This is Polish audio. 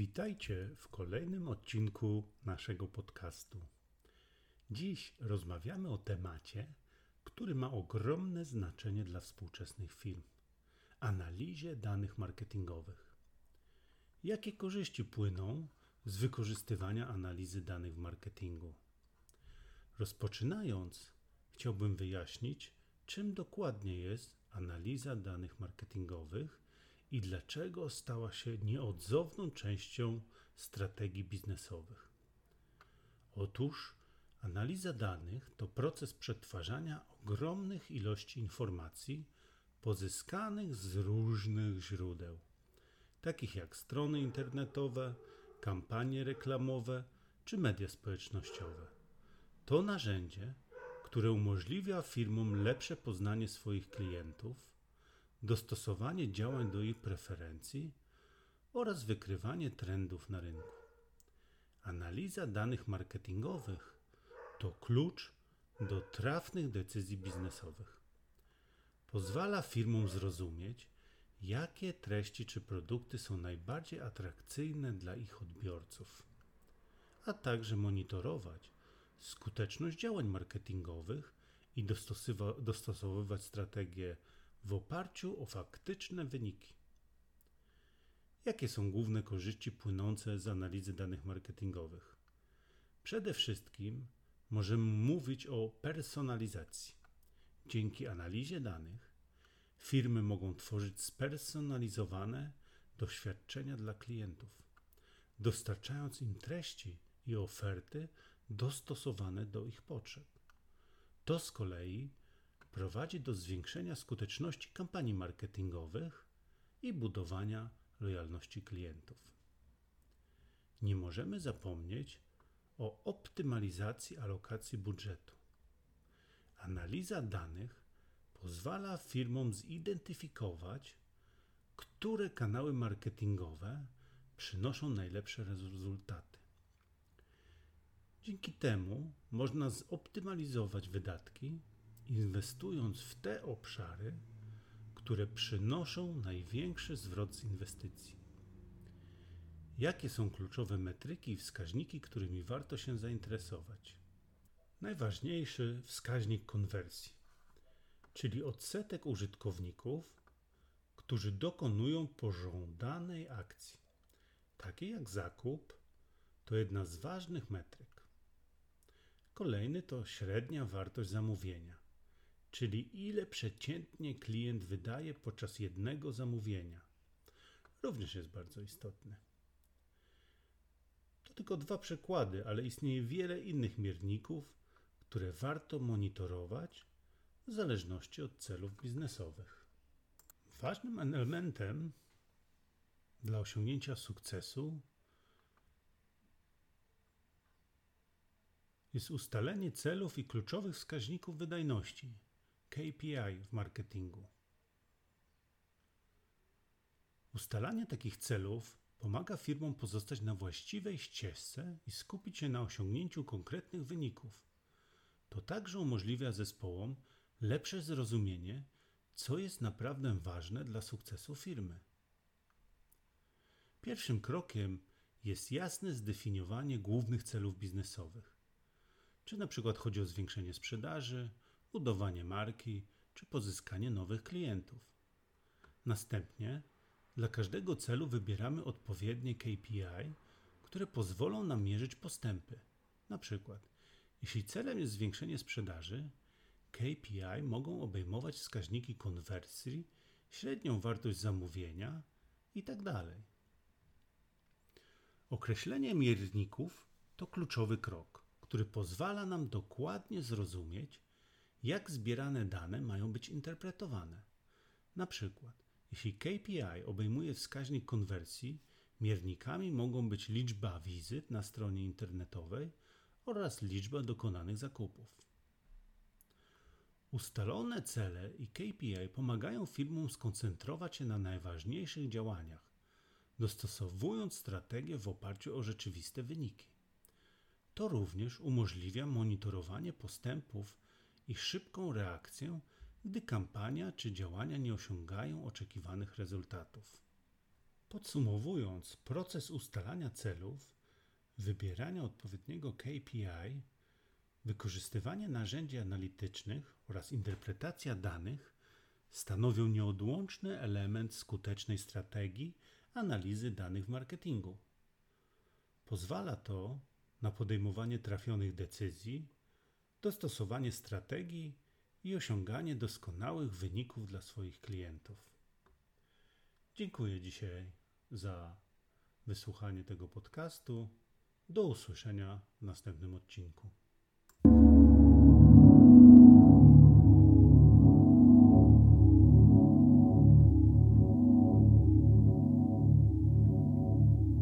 Witajcie w kolejnym odcinku naszego podcastu. Dziś rozmawiamy o temacie, który ma ogromne znaczenie dla współczesnych firm analizie danych marketingowych. Jakie korzyści płyną z wykorzystywania analizy danych w marketingu? Rozpoczynając, chciałbym wyjaśnić, czym dokładnie jest analiza danych marketingowych i dlaczego stała się nieodzowną częścią strategii biznesowych. Otóż analiza danych to proces przetwarzania ogromnych ilości informacji pozyskanych z różnych źródeł, takich jak strony internetowe, kampanie reklamowe czy media społecznościowe. To narzędzie, które umożliwia firmom lepsze poznanie swoich klientów, dostosowanie działań do ich preferencji oraz wykrywanie trendów na rynku. Analiza danych marketingowych to klucz do trafnych decyzji biznesowych. Pozwala firmom zrozumieć, jakie treści czy produkty są najbardziej atrakcyjne dla ich odbiorców, a także monitorować skuteczność działań marketingowych i dostosowywać strategie w oparciu o faktyczne wyniki. Jakie są główne korzyści płynące z analizy danych marketingowych? Przede wszystkim możemy mówić o personalizacji. Dzięki analizie danych firmy mogą tworzyć spersonalizowane doświadczenia dla klientów, dostarczając im treści i oferty dostosowane do ich potrzeb. To z kolei prowadzi do zwiększenia skuteczności kampanii marketingowych i budowania lojalności klientów. Nie możemy zapomnieć o optymalizacji alokacji budżetu. Analiza danych pozwala firmom zidentyfikować, które kanały marketingowe przynoszą najlepsze rezultaty. Dzięki temu można zoptymalizować wydatki inwestując w te obszary, które przynoszą największy zwrot z inwestycji. Jakie są kluczowe metryki i wskaźniki, którymi warto się zainteresować? Najważniejszy wskaźnik konwersji, czyli odsetek użytkowników, którzy dokonują pożądanej akcji, takiej jak zakup, to jedna z ważnych metryk. Kolejny to średnia wartość zamówienia czyli ile przeciętnie klient wydaje podczas jednego zamówienia. Również jest bardzo istotny. To tylko dwa przykłady, ale istnieje wiele innych mierników, które warto monitorować w zależności od celów biznesowych. Ważnym elementem dla osiągnięcia sukcesu jest ustalenie celów i kluczowych wskaźników wydajności KPI w marketingu. Ustalanie takich celów pomaga firmom pozostać na właściwej ścieżce i skupić się na osiągnięciu konkretnych wyników. To także umożliwia zespołom lepsze zrozumienie, co jest naprawdę ważne dla sukcesu firmy. Pierwszym krokiem jest jasne zdefiniowanie głównych celów biznesowych. Czy na przykład chodzi o zwiększenie sprzedaży, budowanie marki czy pozyskanie nowych klientów. Następnie dla każdego celu wybieramy odpowiednie KPI, które pozwolą nam mierzyć postępy. Na przykład, jeśli celem jest zwiększenie sprzedaży, KPI mogą obejmować wskaźniki konwersji, średnią wartość zamówienia itd. Tak Określenie mierników to kluczowy krok, który pozwala nam dokładnie zrozumieć, jak zbierane dane mają być interpretowane. Na przykład, jeśli KPI obejmuje wskaźnik konwersji, miernikami mogą być liczba wizyt na stronie internetowej oraz liczba dokonanych zakupów. Ustalone cele i KPI pomagają firmom skoncentrować się na najważniejszych działaniach, dostosowując strategię w oparciu o rzeczywiste wyniki. To również umożliwia monitorowanie postępów i szybką reakcję, gdy kampania czy działania nie osiągają oczekiwanych rezultatów. Podsumowując, proces ustalania celów, wybierania odpowiedniego KPI, wykorzystywanie narzędzi analitycznych oraz interpretacja danych stanowią nieodłączny element skutecznej strategii analizy danych w marketingu. Pozwala to na podejmowanie trafionych decyzji, dostosowanie strategii i osiąganie doskonałych wyników dla swoich klientów. Dziękuję dzisiaj za wysłuchanie tego podcastu. Do usłyszenia w następnym odcinku.